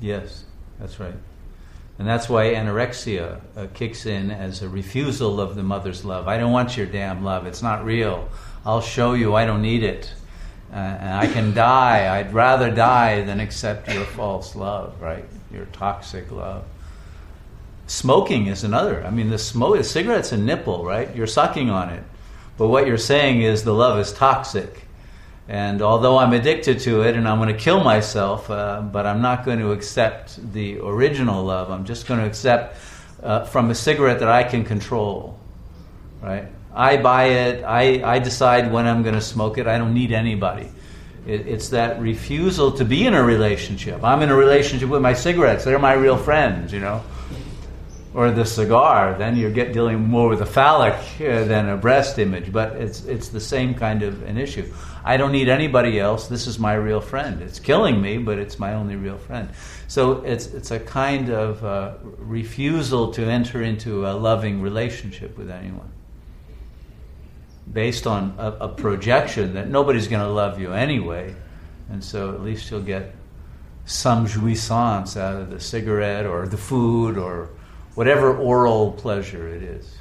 Yes, that's right. And that's why anorexia uh, kicks in as a refusal of the mother's love. I don't want your damn love. It's not real. I'll show you I don't need it. Uh, and I can die. I'd rather die than accept your false love, right? Your toxic love. Smoking is another. I mean, the smoke, a cigarette's a nipple, right? You're sucking on it. But what you're saying is the love is toxic. And although I'm addicted to it and I'm going to kill myself, uh, but I'm not going to accept the original love. I'm just going to accept uh, from a cigarette that I can control. Right? I buy it, I, I decide when I'm going to smoke it. I don't need anybody. It, it's that refusal to be in a relationship. I'm in a relationship with my cigarettes, they're my real friends, you know or the cigar, then you're get, dealing more with a phallic uh, than a breast image. But it's it's the same kind of an issue. I don't need anybody else. This is my real friend. It's killing me, but it's my only real friend. So it's it's a kind of uh, refusal to enter into a loving relationship with anyone, based on a, a projection that nobody's going to love you anyway, and so at least you'll get some jouissance out of the cigarette or the food or whatever oral pleasure it is.